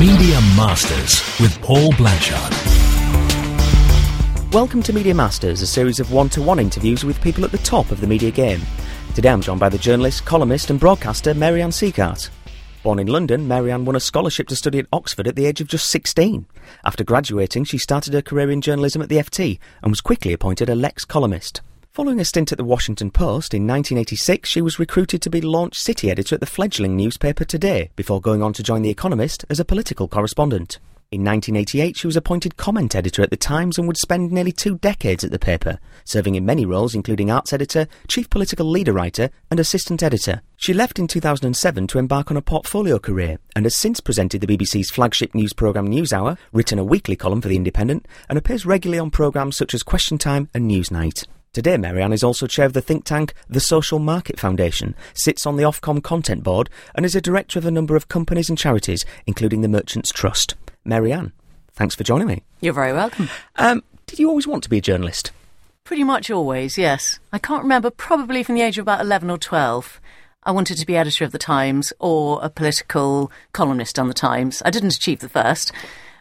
Media Masters with Paul Blanchard. Welcome to Media Masters, a series of one to one interviews with people at the top of the media game. Today I'm joined by the journalist, columnist, and broadcaster Mary-Anne Sieghart. Born in London, Mary-Anne won a scholarship to study at Oxford at the age of just 16. After graduating, she started her career in journalism at the FT and was quickly appointed a Lex columnist. Following a stint at the Washington Post in 1986, she was recruited to be launch city editor at the fledgling newspaper Today before going on to join The Economist as a political correspondent. In 1988, she was appointed comment editor at The Times and would spend nearly two decades at the paper, serving in many roles including arts editor, chief political leader writer, and assistant editor. She left in 2007 to embark on a portfolio career and has since presented the BBC's flagship news programme NewsHour, written a weekly column for The Independent, and appears regularly on programmes such as Question Time and Newsnight. Today, Mary-Anne is also chair of the think tank The Social Market Foundation, sits on the Ofcom Content Board, and is a director of a number of companies and charities, including the Merchants Trust. Mary-Anne, thanks for joining me. You're very welcome. Um, did you always want to be a journalist? Pretty much always, yes. I can't remember, probably from the age of about 11 or 12. I wanted to be editor of The Times or a political columnist on The Times. I didn't achieve the first,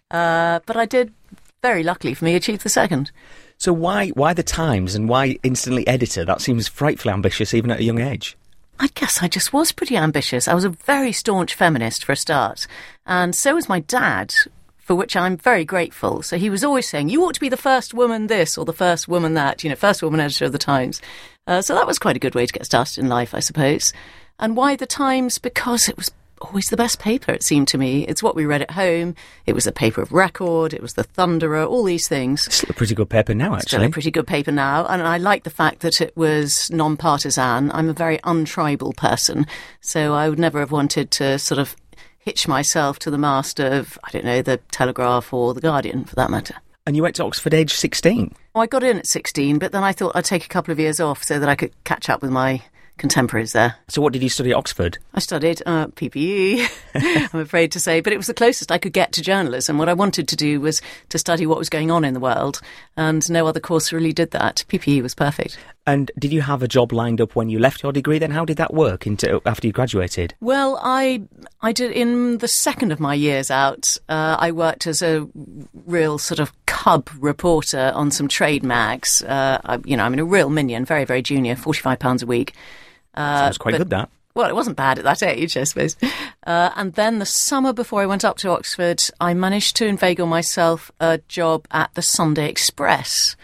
uh, but I did, very luckily for me, achieve the second. So why why the Times and why instantly editor? That seems frightfully ambitious even at a young age. I guess I just was pretty ambitious. I was a very staunch feminist for a start, and so was my dad, for which I'm very grateful. So he was always saying, "You ought to be the first woman this or the first woman that," you know, first woman editor of the Times. Uh, so that was quite a good way to get started in life, I suppose. And why the Times? Because it was always the best paper, it seemed to me. It's what we read at home. It was a paper of record. It was the Thunderer, all these things. Still a pretty good paper now, actually. Still a pretty good paper now. And I like the fact that it was non partisan. I'm a very untribal person. So I would never have wanted to sort of hitch myself to the mast of, I don't know, the Telegraph or the Guardian for that matter. And you went to Oxford age 16? Well, I got in at 16, but then I thought I'd take a couple of years off so that I could catch up with my contemporaries there. So what did you study at Oxford? I studied uh, PPE, I'm afraid to say, but it was the closest I could get to journalism. What I wanted to do was to study what was going on in the world, and no other course really did that. PPE was perfect. And did you have a job lined up when you left your degree? Then how did that work into after you graduated? Well, I I did in the second of my years out. Uh, I worked as a real sort of cub reporter on some trade mags. Uh, I, you know, I'm mean, a real minion, very very junior, forty five pounds a week. Uh, Sounds quite but, good, that. Well, it wasn't bad at that age, I suppose. Uh, and then the summer before I went up to Oxford, I managed to inveigle myself a job at the Sunday Express.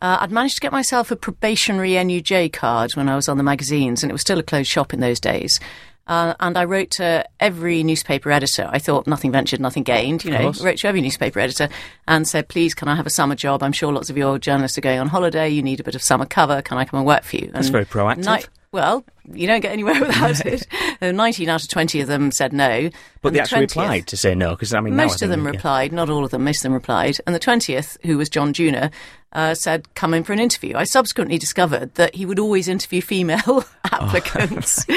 Uh, I'd managed to get myself a probationary NUJ card when I was on the magazines, and it was still a closed shop in those days. Uh, and I wrote to every newspaper editor. I thought nothing ventured, nothing gained. You know, wrote to every newspaper editor and said, "Please, can I have a summer job? I'm sure lots of your journalists are going on holiday. You need a bit of summer cover. Can I come and work for you?" And That's very proactive. Ni- well, you don't get anywhere without it. Uh, 19 out of 20 of them said no. But they actually 20th, replied to say no, because I mean, most of them yeah. replied, not all of them, most of them replied. And the 20th, who was John Junor, uh, said, come in for an interview. I subsequently discovered that he would always interview female applicants.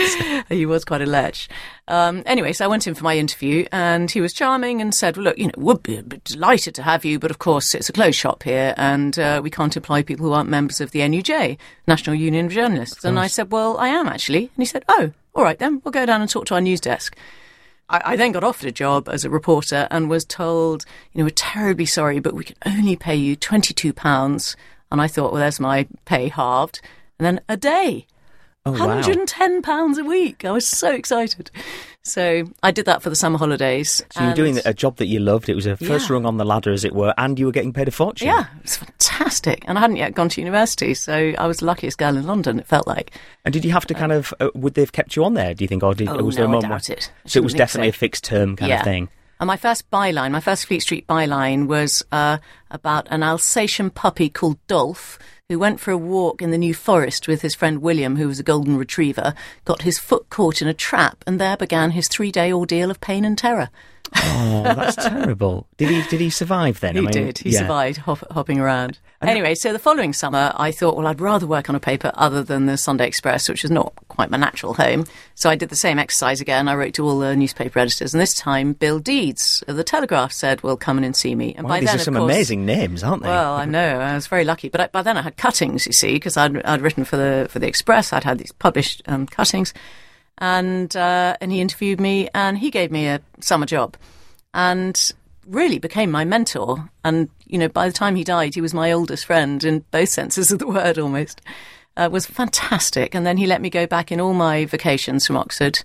Oh, he was quite a lech. Um, anyway, so I went in for my interview and he was charming and said, well, look, you know, would be delighted to have you, but of course it's a closed shop here and uh, we can't employ people who aren't members of the NUJ, National Union of Journalists. Of and I said, well, I am actually. And he said, oh, all right then, we'll go down and talk to our news desk. I, I, then got offered a job as a reporter and was told, you know, we're terribly sorry, but we can only pay you £22. And I thought, well, there's my pay halved. And then a day. Oh, £110 wow. a week. I was so excited. So I did that for the summer holidays. So you were doing a job that you loved. It was a first yeah. rung on the ladder, as it were, and you were getting paid a fortune. Yeah, it was fantastic. And I hadn't yet gone to university, so I was the luckiest girl in London, it felt like. And did you have to kind of, uh, would they have kept you on there, do you think? Or did, oh, was no, there a moment? I doubt it. I so it was definitely so. a fixed term kind yeah. of thing. And my first byline, my first Fleet Street byline was uh, about an Alsatian puppy called Dolph who went for a walk in the New Forest with his friend William, who was a golden retriever, got his foot caught in a trap, and there began his three day ordeal of pain and terror. Oh, that's terrible. Did he did he survive then? He I mean, did. He yeah. survived hop, hopping around. And anyway, so the following summer, I thought, well, I'd rather work on a paper other than the Sunday Express, which is not quite my natural home. So I did the same exercise again. I wrote to all the newspaper editors, and this time Bill Deedes of the Telegraph said, "Well, come in and see me." And wow, by these then, are some course, amazing names, aren't they? Well, I know. I was very lucky, but I, by then I had cuttings. You see, because I'd, I'd written for the for the Express. I'd had these published um, cuttings, and uh, and he interviewed me, and he gave me a summer job. and really became my mentor. And, you know, by the time he died, he was my oldest friend in both senses of the word almost. Uh, was fantastic. And then he let me go back in all my vacations from Oxford.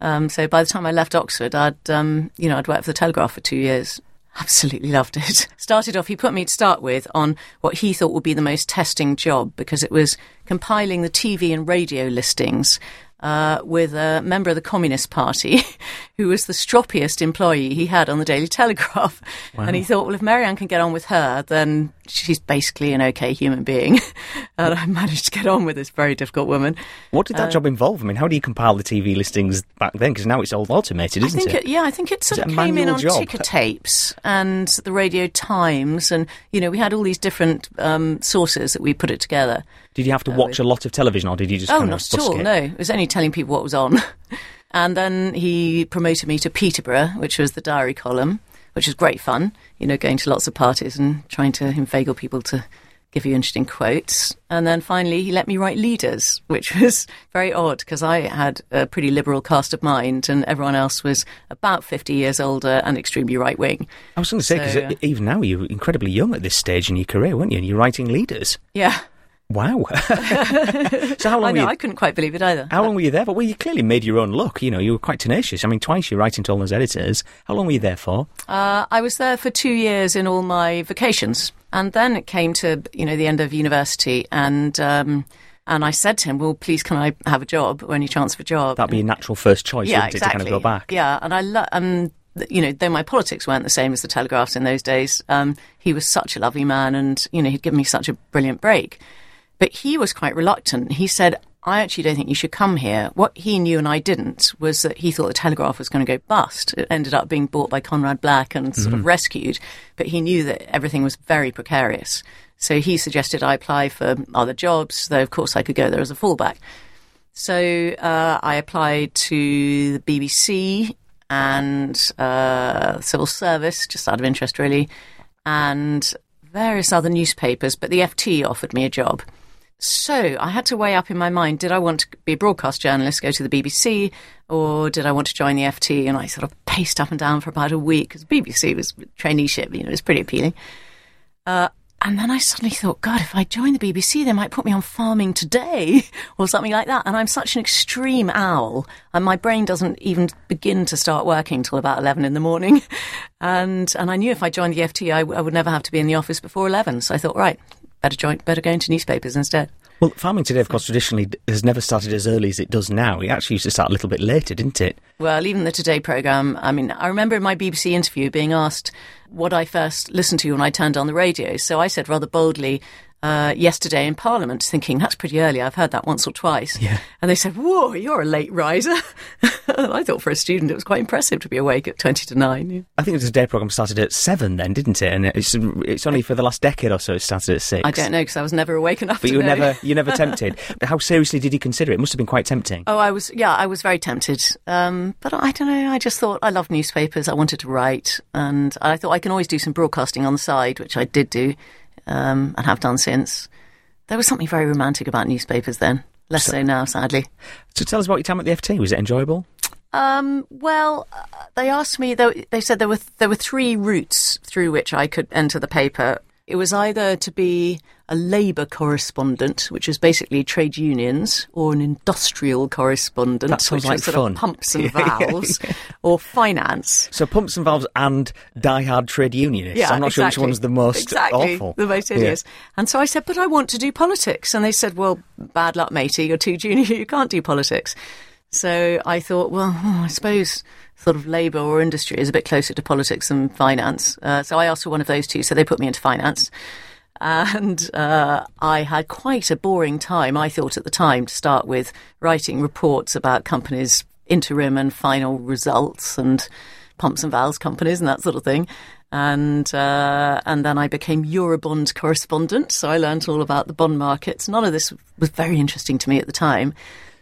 Um, so by the time I left Oxford, I'd, um, you know, I'd worked for the Telegraph for two years. Absolutely loved it. Started off, he put me to start with on what he thought would be the most testing job because it was compiling the TV and radio listings uh, with a member of the Communist Party who was the stroppiest employee he had on the Daily Telegraph. Wow. And he thought, well, if Mary-Anne can get on with her, then she's basically an okay human being. and I managed to get on with this very difficult woman. What did that uh, job involve? I mean, how do you compile the TV listings back then? Because now it's all automated, isn't it? it? Yeah, I think it sort of came in on job? ticker tapes and the Radio Times. And, you know, we had all these different um, sources that we put it together. Did you have to uh, watch a lot of television or did you just Oh, not at all, it? no. It was only telling people what was on. and then he promoted me to Peterborough, which was the diary column which was great fun, you know, going to lots of parties and trying to inveigle people to give you interesting quotes. And then finally, he let me write leaders, which was very odd because I had a pretty liberal cast of mind and everyone else was about 50 years older and extremely right wing. I was going to say, because so, even now you're incredibly young at this stage in your career, weren't you? And you're writing leaders. Yeah. Wow. so how long I know, you, I couldn't quite believe it either. How long were you there for? Well, you clearly made your own luck. You know, you were quite tenacious. I mean, twice you're writing to all those editors. How long were you there for? Uh, I was there for two years in all my vacations. And then it came to, you know, the end of university and... Um, and I said to him, "Well, please, can I have a job or any chance for a job?" That'd be a natural first choice, yeah, wouldn't exactly. it, to kind of go back? Yeah, and I lo- um, you know, though my politics weren't the same as the Telegraph's in those days, um, he was such a lovely man, and you know, he'd given me such a brilliant break. But he was quite reluctant. He said, I actually don't think you should come here. What he knew and I didn't was that he thought the Telegraph was going to go bust. It ended up being bought by Conrad Black and sort mm-hmm. of rescued, but he knew that everything was very precarious. So he suggested I apply for other jobs, though of course I could go there as a fallback. So uh, I applied to the BBC and uh, civil service, just out of interest really, and various other newspapers, but the FT offered me a job. So I had to weigh up in my mind did I want to be a broadcast journalist, go to the BBC, or did I want to join the FT? And I sort of paced up and down for about a week because BBC was traineeship, you know, it was pretty appealing. Uh, and then I suddenly thought, God, if I join the BBC, they might put me on farming today or something like that. And I'm such an extreme owl, and my brain doesn't even begin to start working till about 11 in the morning. And, and I knew if I joined the FT, I, I would never have to be in the office before 11. So I thought, right, better join, better go into newspapers instead. Well, farming today, of course, traditionally has never started as early as it does now. It actually used to start a little bit later, didn't it? Well, even the Today programme, I mean, I remember in my BBC interview being asked what I first listened to when I turned on the radio. So I said rather boldly, uh, yesterday in Parliament, thinking that's pretty early. I've heard that once or twice. Yeah. And they said, "Whoa, you're a late riser." I thought for a student it was quite impressive to be awake at twenty to nine. Yeah. I think the day program started at seven, then, didn't it? And it's it's only for the last decade or so it started at six. I don't know because I was never awake enough. But you were know. never you never tempted. How seriously did you consider it? It must have been quite tempting. Oh, I was yeah, I was very tempted. Um, but I don't know. I just thought I loved newspapers. I wanted to write, and I thought I can always do some broadcasting on the side, which I did do, um, and have done since. There was something very romantic about newspapers then. Less so, so now, sadly. So tell us about your time at the FT. Was it enjoyable? Um, well, uh, they asked me. They, they said there were there were three routes through which I could enter the paper. It was either to be a labour correspondent, which is basically trade unions, or an industrial correspondent, that sounds which like is sort fun. of pumps and valves, or finance. So pumps and valves and die-hard trade unionists. Yeah, I'm not exactly. sure which one's the most exactly, awful. The most hideous. Yeah. And so I said, but I want to do politics. And they said, well, bad luck, matey. You're too junior. You can't do politics. So I thought, well, I suppose sort of labour or industry is a bit closer to politics than finance. Uh, so I asked for one of those two. So they put me into finance. And uh, I had quite a boring time, I thought at the time, to start with, writing reports about companies' interim and final results and pumps and valves companies and that sort of thing. And uh, and then I became Eurobond correspondent, so I learned all about the bond markets. None of this was very interesting to me at the time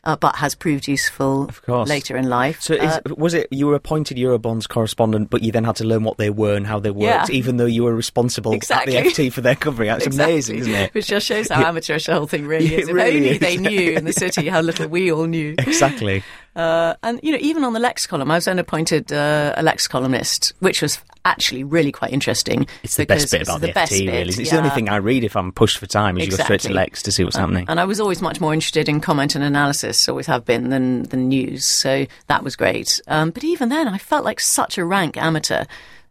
uh, but has proved useful later in life. So, is, uh, was it you were appointed Eurobonds correspondent, but you then had to learn what they were and how they worked, yeah. even though you were responsible exactly. at the FT for their covering? That's exactly. amazing, isn't it? Which just shows how amateurish the whole thing really is. It really if only is. they knew in the city how little we all knew. Exactly. Uh, and you know, even on the Lex column, I was then appointed uh, a Lex columnist, which was actually really quite interesting. It's the best bit about it's the, FT, bit, really. It's the only thing I read if I'm pushed for time is you go straight to Lex to see what's happening. And I was always much more interested in comment and analysis, always have been, than, than news. So that was great. Um, but even then, I felt like such a rank amateur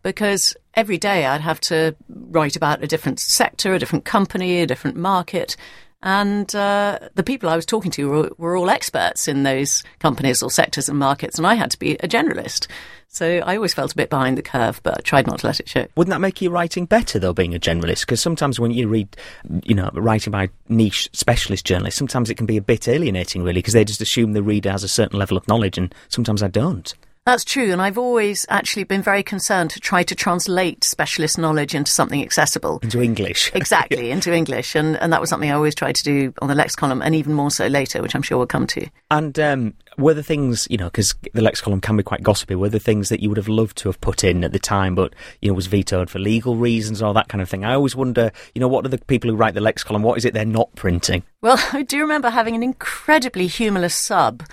because every day I'd have to write about a different sector, a different company, a different market. And uh, the people I was talking to were, were all experts in those companies or sectors and markets, and I had to be a generalist. So I always felt a bit behind the curve, but I tried not to let it show. Wouldn't that make your writing better, though, being a generalist? Because sometimes when you read, you know, writing by niche specialist journalists, sometimes it can be a bit alienating, really, because they just assume the reader has a certain level of knowledge, and sometimes I don't. That's true, and I've always actually been very concerned to try to translate specialist knowledge into something accessible. Into English. Exactly, into English, and, and that was something I always tried to do on the Lex column, and even more so later, which I'm sure we'll come to. And um, were the things, you know, because the Lex column can be quite gossipy, were the things that you would have loved to have put in at the time, but, you know, was vetoed for legal reasons or that kind of thing? I always wonder, you know, what are the people who write the Lex column, what is it they're not printing? Well, I do remember having an incredibly humorless sub.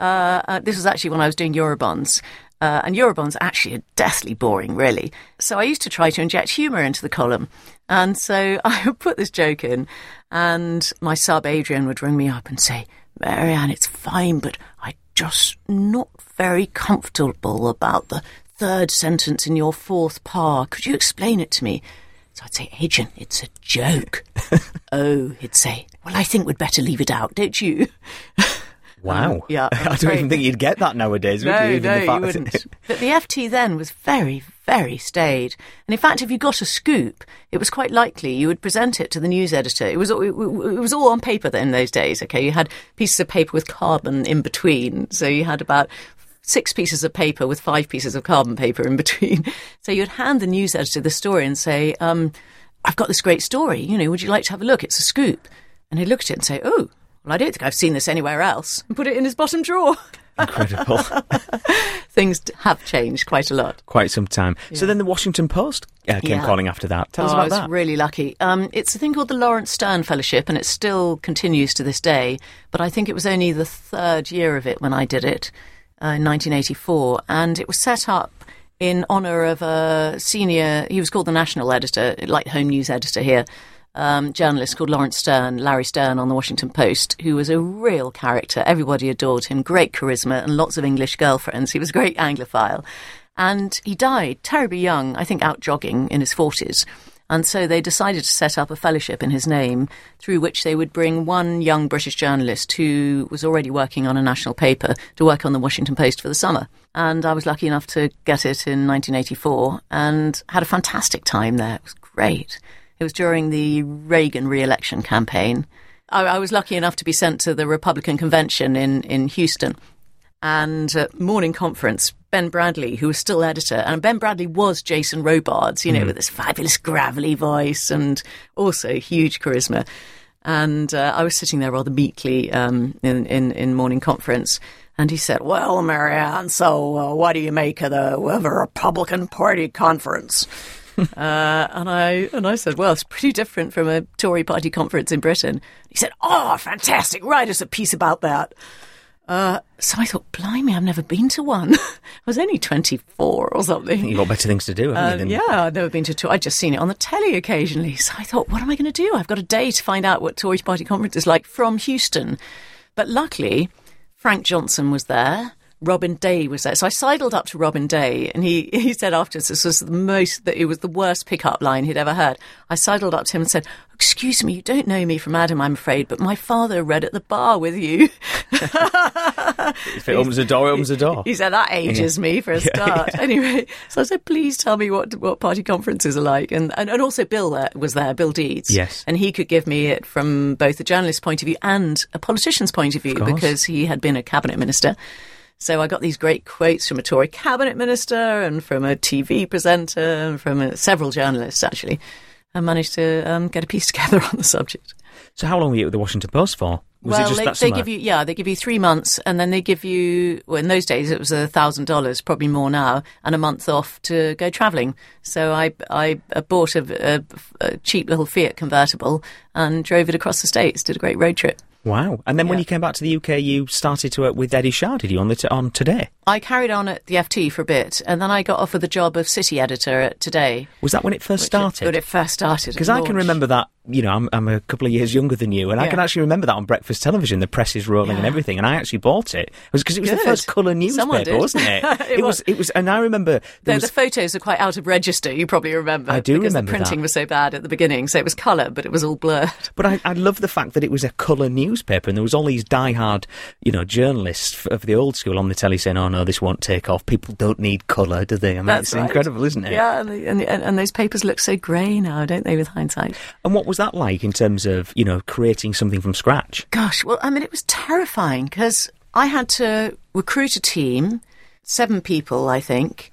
Uh, uh, this was actually when I was doing Eurobonds. Uh, and Eurobonds actually are deathly boring, really. So I used to try to inject humour into the column. And so I would put this joke in, and my sub Adrian would ring me up and say, Mary-Anne, it's fine, but I'm just not very comfortable about the third sentence in your fourth par. Could you explain it to me? So I'd say, Adrian, it's a joke. oh, he'd say, well, I think we'd better leave it out, don't you? Wow. yeah, I'm I don't afraid- even think you'd get that nowadays, would no, you? Even no, the you wouldn't. but the FT then was very, very staid. And in fact, if you got a scoop, it was quite likely you would present it to the news editor. It was, it, it was all on paper in those days, okay? You had pieces of paper with carbon in between. So you had about six pieces of paper with five pieces of carbon paper in between. So you'd hand the news editor the story and say, um, I've got this great story. You know, would you like to have a look? It's a scoop. And he'd look at it and say, oh, well, I don't think I've seen this anywhere else. And put it in his bottom drawer. Incredible. Things have changed quite a lot. Quite some time. So then the Washington Post uh, came Yeah. calling after that. Tell us Oh, I about was that. really lucky. Um, it's a thing called the Laurence Stern Fellowship, and it still continues to this day. But I think it was only the third year of it when I did it uh, in 1984, and it was set up in honour of a senior. He was called the national editor, like home news editor here. Um, journalist called Laurence Stern, Larry Stern on the Washington Post, who was a real character. Everybody adored him, great charisma, and lots of English girlfriends. He was a great Anglophile. And he died terribly young, I think out jogging in his 40s. And so they decided to set up a fellowship in his name through which they would bring one young British journalist who was already working on a national paper to work on the Washington Post for the summer. And I was lucky enough to get it in 1984 and had a fantastic time there. It was great. It was during the Reagan re election campaign. I, I was lucky enough to be sent to the Republican convention in, in Houston and uh, morning conference, Ben Bradlee, who was still editor, and Ben Bradlee was Jason Robards, you know, with this fabulous gravelly voice and also huge charisma. And uh, I was sitting there rather meekly um, in, in, in morning conference. And he said, Well, Mary-Anne, so uh, what do you make of the, of the Republican Party conference? Uh, and I and I said, well, it's pretty different from a Tory party conference in Britain. He said, oh, fantastic! Write us a piece about that. Uh, so I thought, blimey, I've never been to one. I was only twenty four or something. You've got better things to do, haven't Uh, you? yeah, I've never been to a tour. I'd just seen it on the telly occasionally. So I thought, what am I going to do? I've got a day to find out what Tory party conference is like from Houston. But luckily, Frank Johnson was there. Robin Day was there. So I sidled up to Robin Day and he, he said afterwards this was the most, that it was the worst pickup line he'd ever heard. I sidled up to him and said, excuse me, you don't know me from Adam, I'm afraid, but my father read at the bar with you. If it opens a door, it opens a door. He said that ages me for a start. Anyway, so I said, please tell me what what party conferences are like, and and, and also Bill there, was there, Bill Deedes, Yes. and he could give me it from both a journalist's point of view and a politician's point of view course. because he had been a cabinet minister. So I got these great quotes from a Tory cabinet minister and from a TV presenter and from uh, several journalists actually, and managed to um, get a piece together on the subject. So how long were you at the Washington Post for? Was well, it just they, that they give you yeah, they give you three months, and then they give you well, in those days it was a thousand dollars, probably more now, and a month off to go travelling. So I I bought a, a, a cheap little Fiat convertible and drove it across the states. Did a great road trip. Wow. And then when you came back to the UK, you started to work with Eddie Shah, did you, on, the t- on Today? I carried on at the FT for a bit, and then I got offered the job of city editor at Today. Was that when it first started? it- When it first started. Because I can remember that, you know, I'm, I'm a couple of years younger than you, and I can actually remember that on breakfast television, the press is rolling and everything, and I actually bought it. It was because it was the first colour newspaper, wasn't it? It was. was. It was, and I remember there Though was, the photos are quite out of register, you probably remember. I do because remember the printing that. was so bad at the beginning, so it was colour, but it was all blurred. But I, I love the fact that it was a colour newspaper, and there was all these die-hard, you know, journalists of the old school on the telly saying, "Oh no, this won't take off. People don't need colour, do they?" I mean, That's it's right. incredible, isn't it? Yeah, and, the, and, and, and those papers look so grey now, don't they, with hindsight? And what was that like in terms of, you know, creating something from scratch? Gosh, well, I mean, it was terrifying because I had to recruit a team, seven people, I think.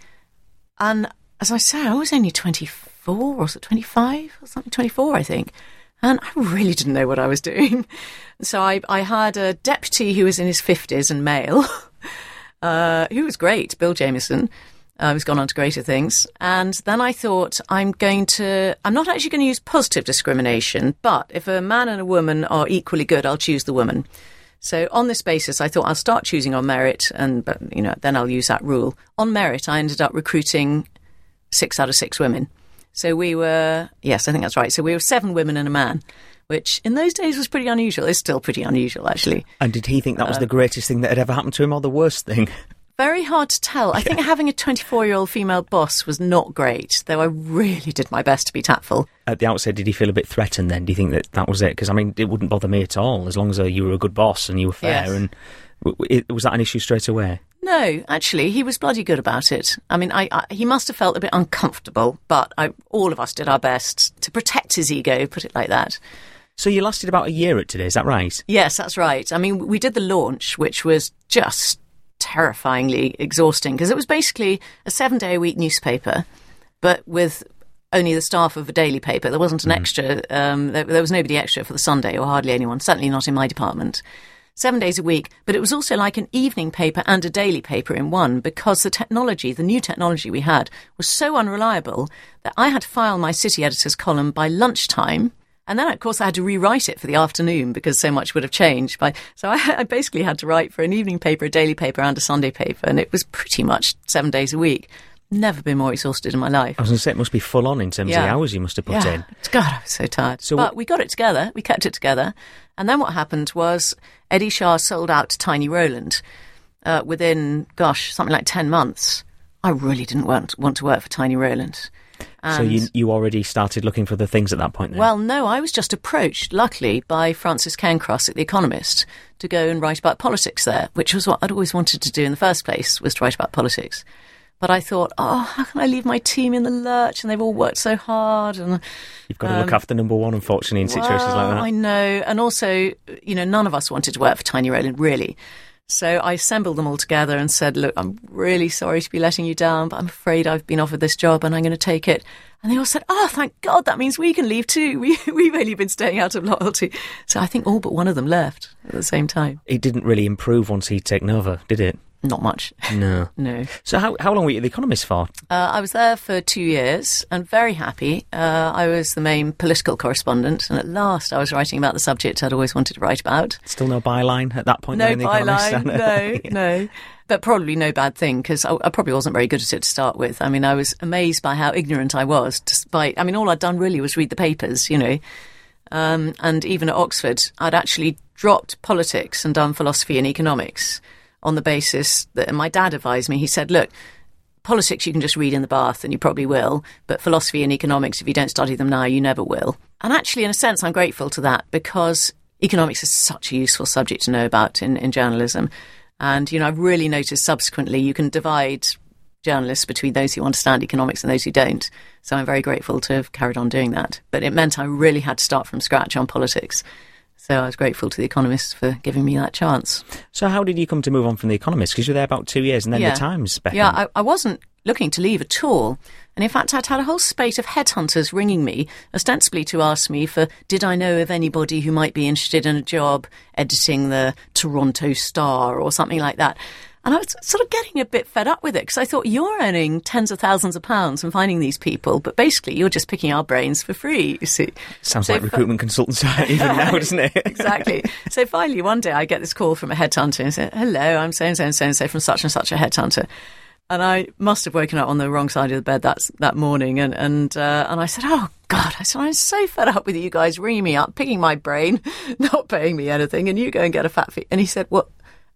And as I say, I was only 24 or was it 25 or something, 24, I think. And I really didn't know what I was doing. So I, I had a deputy who was in his 50s and male, uh, who was great, Bill Jameson. Uh, who's gone on to greater things. And then I thought, I'm going to, I'm not actually going to use positive discrimination, but if a man and a woman are equally good, I'll choose the woman. So on this basis, I thought I'll start choosing on merit, and but you know then I'll use that rule. On merit, I ended up recruiting six out of six women. So we were, yes, I think that's right. So we were seven women and a man, which in those days was pretty unusual. It's still pretty unusual, actually. And did he think that Uh, was the greatest thing that had ever happened to him, or the worst thing? Very hard to tell. I think having a 24 year old female boss was not great, though I really did my best to be tactful. At the outset, did he feel a bit threatened? Then, do you think that that was it? Because I mean, it wouldn't bother me at all as long as uh, you were a good boss and you were fair. Yes. And w- w- it, was that an issue straight away? No, actually, he was bloody good about it. I mean, I, I, he must have felt a bit uncomfortable, but I, all of us did our best to protect his ego, put it like that. So you lasted about a year at today, is that right? Yes, that's right. I mean, we did the launch, which was just terrifyingly exhausting because it was basically a seven day a week newspaper, but with only the staff of a daily paper. There wasn't an extra, um, there, there was nobody extra for the Sunday, or hardly anyone, certainly not in my department. Seven days a week, but it was also like an evening paper and a daily paper in one because the technology, the new technology we had, was so unreliable that I had to file my city editor's column by lunchtime. And then, of course, I had to rewrite it for the afternoon because so much would have changed. By, so I, I basically had to write for an evening paper, a daily paper, and a Sunday paper. And it was pretty much seven days a week. Never been more exhausted in my life. I was going to say it must be full on in terms of the hours you must have put yeah. in. God, I was so tired. So but we got it together. We kept it together. And then what happened was Eddie Shah sold out to Tiny Rowland uh, within, gosh, something like 10 months. I really didn't want, want to work for Tiny Rowland. So you you already started looking for the things at that point. Then? well, no, I was just approached, luckily, by Frances Cairncross at The Economist to go and write about politics there, which was what I'd always wanted to do in the first place, was to write about politics. But I thought, oh, how can I leave my team in the lurch? And they've all worked so hard. And you've got to look after number one, unfortunately, in situations like that. um, I know. And also, you know, none of us wanted to work for Tiny Rowland, really. So I assembled them all together and said, look, I'm really sorry to be letting you down, but I'm afraid I've been offered this job and I'm going to take it. And they all said, oh, thank God, that means we can leave too. We, we've only been staying out of loyalty. So I think all but one of them left at the same time. It didn't really improve once he'd taken over, did it? Not much. No. No. So how how long were you at the Economist for? Uh, I was there for two years and very happy. Uh, I was the main political correspondent, and at last I was writing about the subject I'd always wanted to write about. Still no byline at that point. No then in the Economist? byline, no, no. But probably no bad thing because I, I probably wasn't very good at it to start with. I mean, I was amazed by how ignorant I was. Despite, I mean, all I'd done really was read the papers, you know. Um, and even at Oxford, I'd actually dropped politics and done philosophy and economics on the basis that my dad advised me. He said, "Look, politics you can just read in the bath and you probably will, but philosophy and economics, if you don't study them now, you never will. And actually, in a sense, I'm grateful to that because economics is such a useful subject to know about in, in journalism. And, you know, I've really noticed subsequently you can divide journalists between those who understand economics and those who don't. So I'm very grateful to have carried on doing that. But it meant I really had to start from scratch on politics. So I was grateful to The Economist for giving me that chance. So how did you come to move on from the Economist? Because you were there about two years, and then Yeah. the Times. Beckoned. Yeah, I, I wasn't looking to leave at all. And in fact, I'd had a whole spate of headhunters ringing me, ostensibly to ask me for did I know of anybody who might be interested in a job editing the Toronto Star or something like that. And I was sort of getting a bit fed up with it because I thought you're earning tens of thousands of pounds from finding these people, but basically you're just picking our brains for free, you see. Sounds So like recruitment consultants even now, doesn't it? exactly. So finally, one day I get this call from a headhunter and say, "Hello, I'm so and so and so and so from such and such a headhunter." And I must have woken up on the wrong side of the bed that that morning, and and uh, and I said, "Oh God!" I said, "I'm so fed up with you guys ringing me up, picking my brain, not paying me anything, and you go and get a fat fee." And he said, "Well,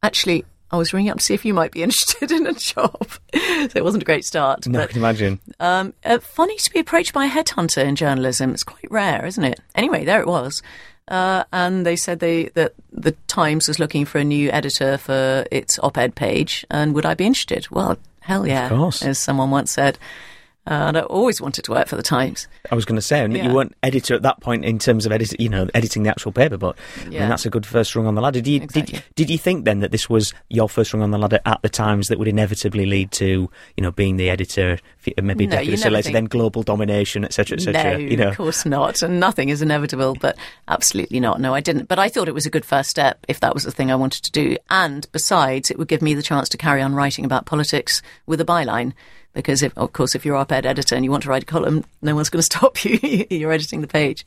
actually." I was ringing up to see if you might be interested in a job. so it wasn't a great start. No, I can imagine. um, uh, funny to be approached by a headhunter in journalism. It's quite rare, isn't it? Anyway, there it was. Uh, and they said they, that the Times was looking for a new editor for its op-ed page, and would I be interested? Well, hell yeah, Of course. as someone once said. Uh, and I always wanted to work for the Times. I was going to say, and Yeah. you weren't editor at that point in terms of edit, you know, editing the actual paper, but I mean, Yeah. that's a good first rung on the ladder. Did you, Exactly. did, did you think then that this was your first rung on the ladder at the Times that would inevitably lead to, you know, being the editor, maybe a No, decade or so later, then global domination, etc., etc. no, you know, of course not. And nothing is inevitable, but absolutely not. No, I didn't. But I thought it was a good first step if that was the thing I wanted to do. And besides, it would give me the chance to carry on writing about politics with a byline. Because, if, of course, if you're op ed editor and you want to write a column, no one's going to stop you. you're editing the page.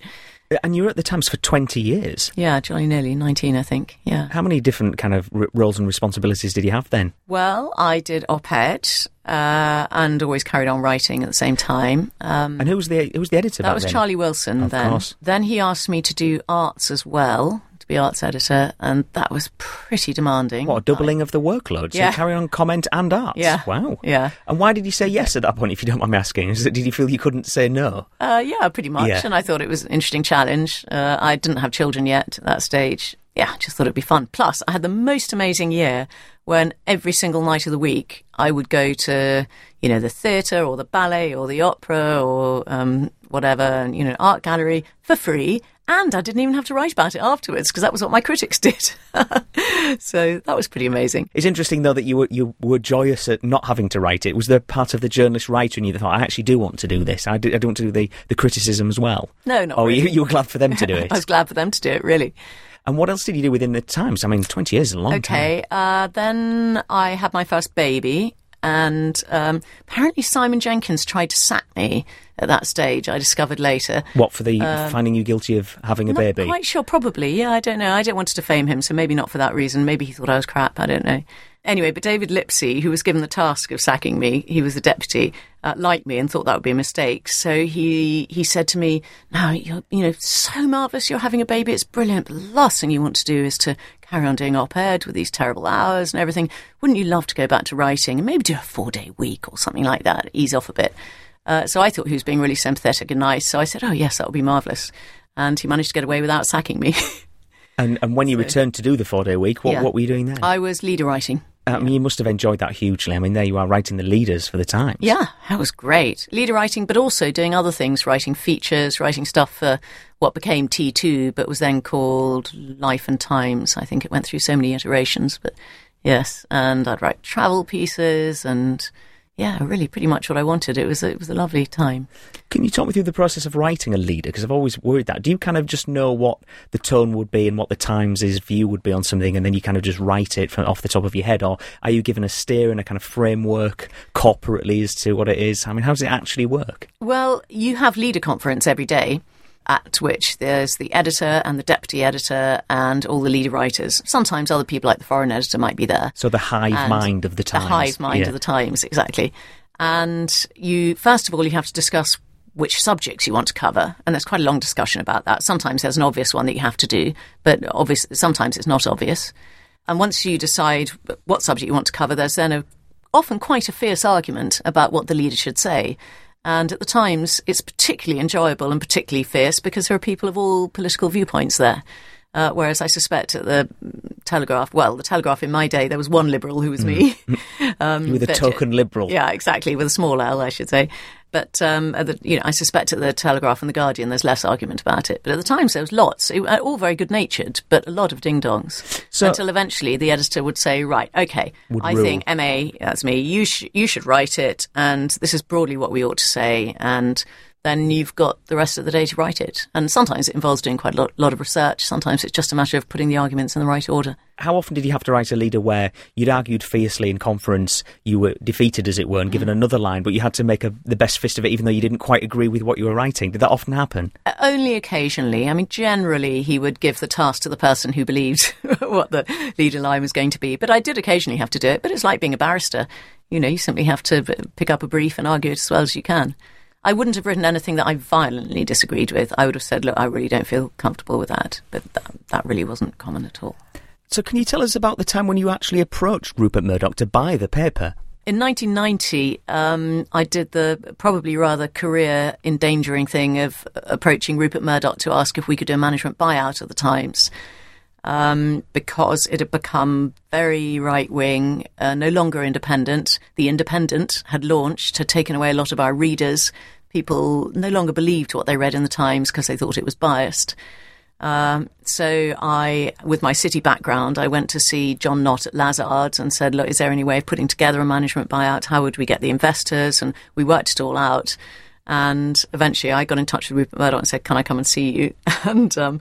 And you were at the Times for twenty years. Yeah, jolly nearly 19, I think. Yeah. How many different kind of r- roles and responsibilities did you have then? Well, I did op ed uh, and always carried on writing at the same time. Um, And who was the who was the editor? That was then? Charlie Wilson Of then. course. Then he asked me to do arts as well, to be arts editor, and that was pretty demanding. What a doubling of the workload. So Yeah. you carry on comment and arts. Yeah. Wow. Yeah. And why did you say yes at that point, if you don't mind me asking? Is did you feel you couldn't say no? Uh, yeah, pretty much. Yeah. And I thought it was an interesting challenge. Uh, I didn't have children yet at that stage. Yeah, I just thought it'd be fun. Plus, I had the most amazing year when every single night of the week I would go to, you know, the theatre or the ballet or the opera or um, whatever, and, you know, art gallery for free. And I didn't even have to write about it afterwards because that was what my critics did. so that was pretty amazing. It's interesting though that you were you were joyous at not having to write it. Was there part of the journalist writer in you that thought, I actually do want to do this? I do, I do want to do the, the criticism as well. No, not Oh, you, really. you were glad for them to do it. I was glad for them to do it, really. and what else did you do within the Times? I mean, twenty years is a long time. Okay, uh, then I had my first baby, and um, apparently Simon Jenkins tried to sack me at that stage. I discovered later. What for the finding you guilty of having a Um, Not baby? quite sure, probably. Yeah, I don't know. I don't want to defame him, so maybe not for that reason. Maybe he thought I was crap. I don't know. Anyway, but David Lipsey, who was given the task of sacking me, he was the deputy, uh, liked me and thought that would be a mistake. So he he said to me, "No, you're you know so marvelous. You're having a baby. It's brilliant. But the last thing you want to do is to carry on doing op-ed with these terrible hours and everything. Wouldn't you love to go back to writing and maybe do a four-day week or something like that? Ease off a bit." Uh, so I thought he was being really sympathetic and nice. So I said, "Oh yes, that would be marvelous." And he managed to get away without sacking me. And and when you returned to do the four day week, what Yeah. what were you doing then? I was leader writing. I mean, you must have enjoyed that hugely. I mean, there you are writing the leaders for the Times. Yeah, that was great. Leader writing, but also doing other things, writing features, writing stuff for what became T2, but was then called Life and Times. I think it went through so many iterations, but yes. And I'd write travel pieces and yeah, really pretty much what I wanted. It was a, it was a lovely time. Can you talk me through the process of writing a leader? Because I've always worried that. Do you kind of just know what the tone would be and what the Times' view would be on something, and then you kind of just write it from off the top of your head, or are you given a steer and a kind of framework corporately as to what it is? I mean, how does it actually work? Well, you have leader conference every day, at which there's the editor and the deputy editor and all the leader writers. Sometimes other people, like the foreign editor, might be there. So the hive mind of the Times. The hive mind Yeah. of the Times, exactly. And you, first of all, you have to discuss which subjects you want to cover, and there's quite a long discussion about that. Sometimes there's an obvious one that you have to do, but obvious, sometimes it's not obvious. And once you decide what subject you want to cover, there's then a often quite a fierce argument about what the leader should say. And at the Times, it's particularly enjoyable and particularly fierce because there are people of all political viewpoints there. Uh, whereas I suspect at the Telegraph, well, the Telegraph in my day, there was one liberal who was me. um, You were the but- token liberal. Yeah, exactly, with a small L, I should say. But um, at the, you know, I suspect at the Telegraph and the Guardian, there's less argument about it. But at the Times, there was lots, It- uh, all very good natured, but a lot of ding dongs. So- Until eventually, the editor would say, "Right, okay, I rule. think MA, that's me. You sh- you should write it, and this is broadly what we ought to say, and." Then you've got the rest of the day to write it. And sometimes it involves doing quite a lot, lot, of research. Sometimes it's just a matter of putting the arguments in the right order. How often did you have to write a leader where you'd argued fiercely in conference, you were defeated, as it were, and given mm. another line, but you had to make a, the best fist of it, even though you didn't quite agree with what you were writing? Did that often happen? Uh, only occasionally. I mean, generally, he would give the task to the person who believed what the leader line was going to be. But I did occasionally have to do it. But it's like being a barrister. You know, you simply have to pick up a brief and argue it as well as you can. I wouldn't have written anything that I violently disagreed with. I would have said, look, I really don't feel comfortable with that. But that, that really wasn't common at all. So, can you tell us about the time when you actually approached Rupert Murdoch to buy the paper? In 1990, um, I did the probably rather career endangering thing of approaching Rupert Murdoch to ask if we could do a management buyout of the Times. Um, because it had become very right wing, uh, no longer independent. The Independent had launched, had taken away a lot of our readers, people no longer believed what they read in the Times because they thought it was biased. Um, so I, with my city background, I went to see John Nott at Lazards and said, "Look, is there any way of putting together a management buyout? How would we get the investors?" And we worked it all out. And eventually, I got in touch with Rupert Murdoch and said, "Can I come and see you?" and um,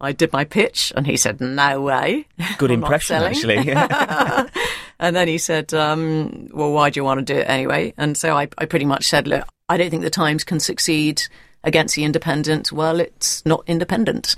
I did my pitch, and he said, "No way." Good impression, actually. and then he said, um, "Well, why do you want to do it anyway?" And so I, I pretty much said, "Look, I don't think the Times can succeed against the Independent. Well, it's not independent,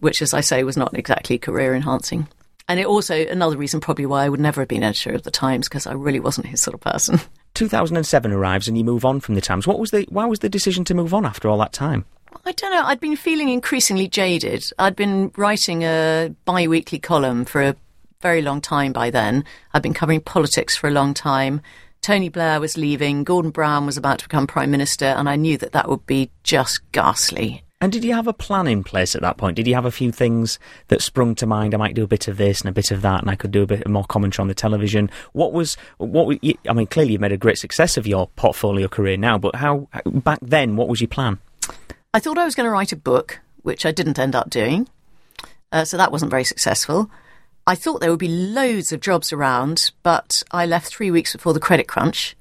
which, as I say, was not exactly career enhancing." And it also another reason probably why I would never have been editor of the Times because I really wasn't his sort of person. 2007 arrives and you move on from the Times. What was the why was the decision to move on after all that time? I don't know. I'd been feeling increasingly jaded. I'd been writing a bi weekly column for a very long time by then. I'd been covering politics for a long time. Tony Blair was leaving, Gordon Brown was about to become Prime Minister, and I knew that that would be just ghastly. And did you have a plan in place at that point? Did you have a few things that sprung to mind? I might do a bit of this and a bit of that, and I could do a bit more commentary on the television. What was what? I mean, clearly you've made a great success of your portfolio career now, but how back then? What was your plan? I thought I was going to write a book, which I didn't end up doing. Uh, so that wasn't very successful. I thought there would be loads of jobs around, but I left three weeks before the credit crunch,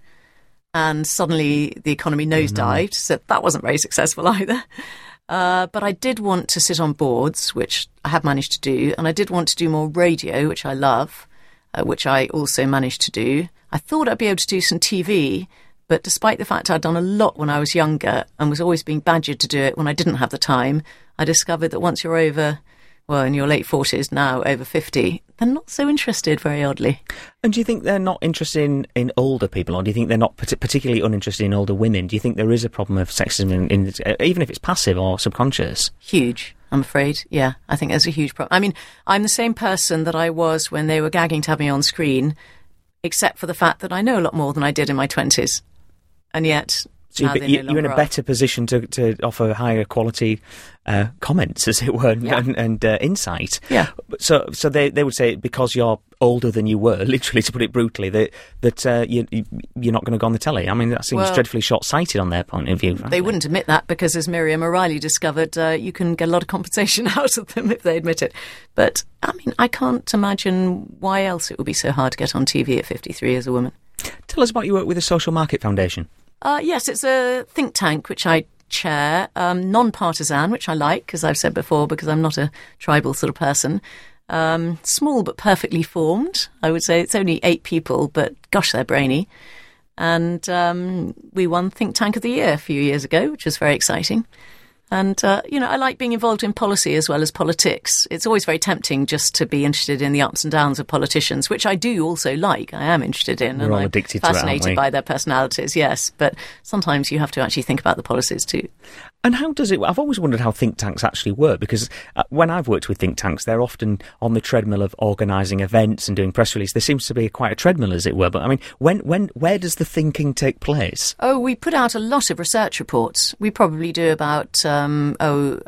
and suddenly the economy nosedived. Mm-hmm. So that wasn't very successful either. Uh, but I did want to sit on boards, which I have managed to do, and I did want to do more radio, which I love, uh, which I also managed to do. I thought I'd be able to do some TV, but despite the fact I'd done a lot when I was younger and was always being badgered to do it when I didn't have the time, I discovered that once you're over, well, in your late 40s, now over 50, they're not so interested, very oddly. And do you think they're not interested in, in older people, or do you think they're not particularly uninterested in older women? Do you think there is a problem of sexism, in, in, uh, even if it's passive or subconscious? Huge. I'm afraid. Yeah, I think there's a huge problem. I mean, I'm the same person that I was when they were gagging to have me on screen, except for the fact that I know a lot more than I did in my 20s and yet so you're, you're in a better position to, to offer higher quality uh, comments, as it were, yeah. and, and uh, insight. Yeah. So, so they, they would say because you're older than you were, literally to put it brutally, that that uh, you, you're not going to go on the telly. I mean, that seems well, dreadfully short sighted on their point of view. They wouldn't admit that because, as Miriam O'Reilly discovered, uh, you can get a lot of compensation out of them if they admit it. But I mean, I can't imagine why else it would be so hard to get on TV at 53 as a woman. Tell us about your work with the Social Market Foundation. Uh, yes, it's a think tank which I chair, um, non-partisan, which I like, as I've said before, because I'm not a tribal sort of person. Um, small but perfectly formed. I would say it's only eight people, but gosh, they're brainy. And um, we won Think Tank of the Year a few years ago, which was very exciting. And, uh, you know, I like being involved in policy as well as politics. It's always very tempting just to be interested in the ups and downs of politicians, which I do also like. I am interested in. We're and all I'm addicted fascinated it, by their personalities, yes. But sometimes you have to actually think about the policies too. And how does it? I've always wondered how think tanks actually work because uh, when I've worked with think tanks, they're often on the treadmill of organising events and doing press releases. There seems to be quite a treadmill, as it were. But I mean, when, when, where does the thinking take place? Oh, we put out a lot of research reports. We probably do about um, oh.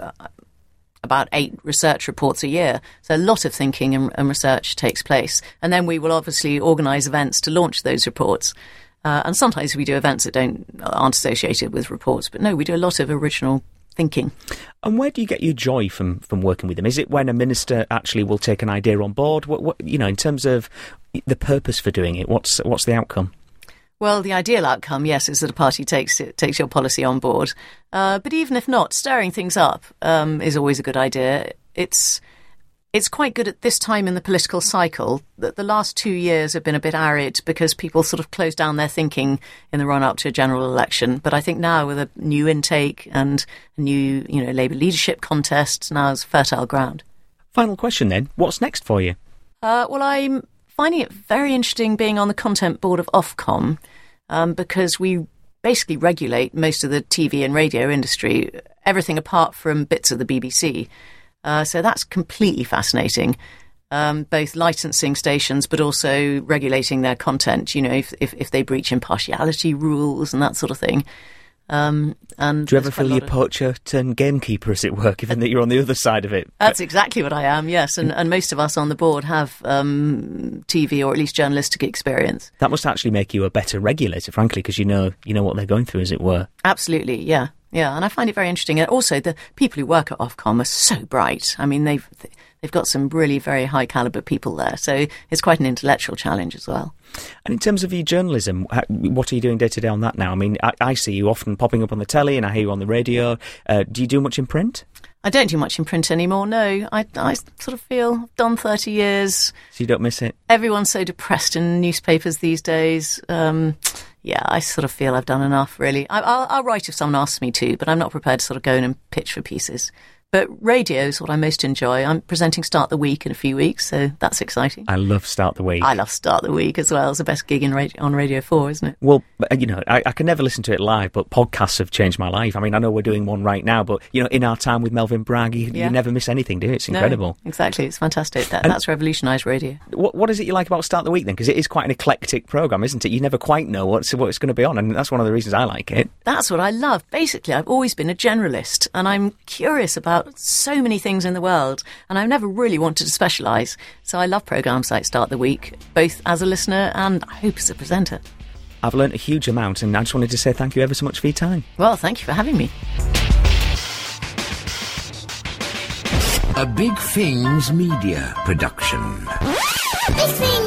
about eight research reports a year. So a lot of thinking and, and research takes place. And then we will obviously organise events to launch those reports. Uh, and sometimes we do events that don't aren't associated with reports, but no, we do a lot of original thinking. And where do you get your joy from from working with them? Is it when a minister actually will take an idea on board? What, what you know, in terms of the purpose for doing it, what's what's the outcome? Well, the ideal outcome, yes, is that a party takes it, takes your policy on board. Uh, but even if not, stirring things up um, is always a good idea. It's it's quite good at this time in the political cycle that the last two years have been a bit arid because people sort of closed down their thinking in the run up to a general election. But I think now with a new intake and a new, you know, Labour leadership contest, now is fertile ground. Final question then: What's next for you? Uh, well, I'm finding it very interesting being on the content board of Ofcom um, because we basically regulate most of the TV and radio industry, everything apart from bits of the BBC. Uh, so that's completely fascinating. Um, both licensing stations, but also regulating their content. You know, if, if, if they breach impartiality rules and that sort of thing. Um, and Do you ever there's quite a feel lot you're of- poacher turned gamekeeper, as it were, given that you're on the other side of it? That's exactly what I am. Yes, and, and most of us on the board have um, TV or at least journalistic experience. That must actually make you a better regulator, frankly, because you know you know what they're going through, as it were. Absolutely, yeah, yeah, and I find it very interesting. And also, the people who work at Ofcom are so bright. I mean, they've they've got some really very high caliber people there, so it's quite an intellectual challenge as well. And in terms of your journalism, what are you doing day to day on that now? I mean, I, I see you often popping up on the telly, and I hear you on the radio. Uh, do you do much in print? I don't do much in print anymore. No, I I sort of feel I've done thirty years. So you don't miss it? Everyone's so depressed in newspapers these days. Um, yeah, I sort of feel I've done enough. Really, I, I'll, I'll write if someone asks me to, but I'm not prepared to sort of go in and pitch for pieces. But radio is what I most enjoy. I'm presenting Start the Week in a few weeks, so that's exciting. I love Start the Week. I love Start the Week as well. It's the best gig in radio, on Radio 4, isn't it? Well, uh, you know, I, I can never listen to it live, but podcasts have changed my life. I mean, I know we're doing one right now, but you know, in our time with Melvyn Bragg, you, Yeah. you never miss anything, do you? It's No, incredible. exactly. It's fantastic. That, that's revolutionised radio. What, what is it you like about Start the Week then? Because it is quite an eclectic program, isn't it? You never quite know what's what it's going to be on, and that's one of the reasons I like it. That's what I love. Basically, I've always been a generalist and I'm curious about so many things in the world and I've never really wanted to specialise. So I love programmes like Start the Week, both as a listener and I hope as a presenter. I've learnt a huge amount, and I just wanted to say thank you ever so much for your time. Well, thank you for having me. A Big Things Media production. Big Things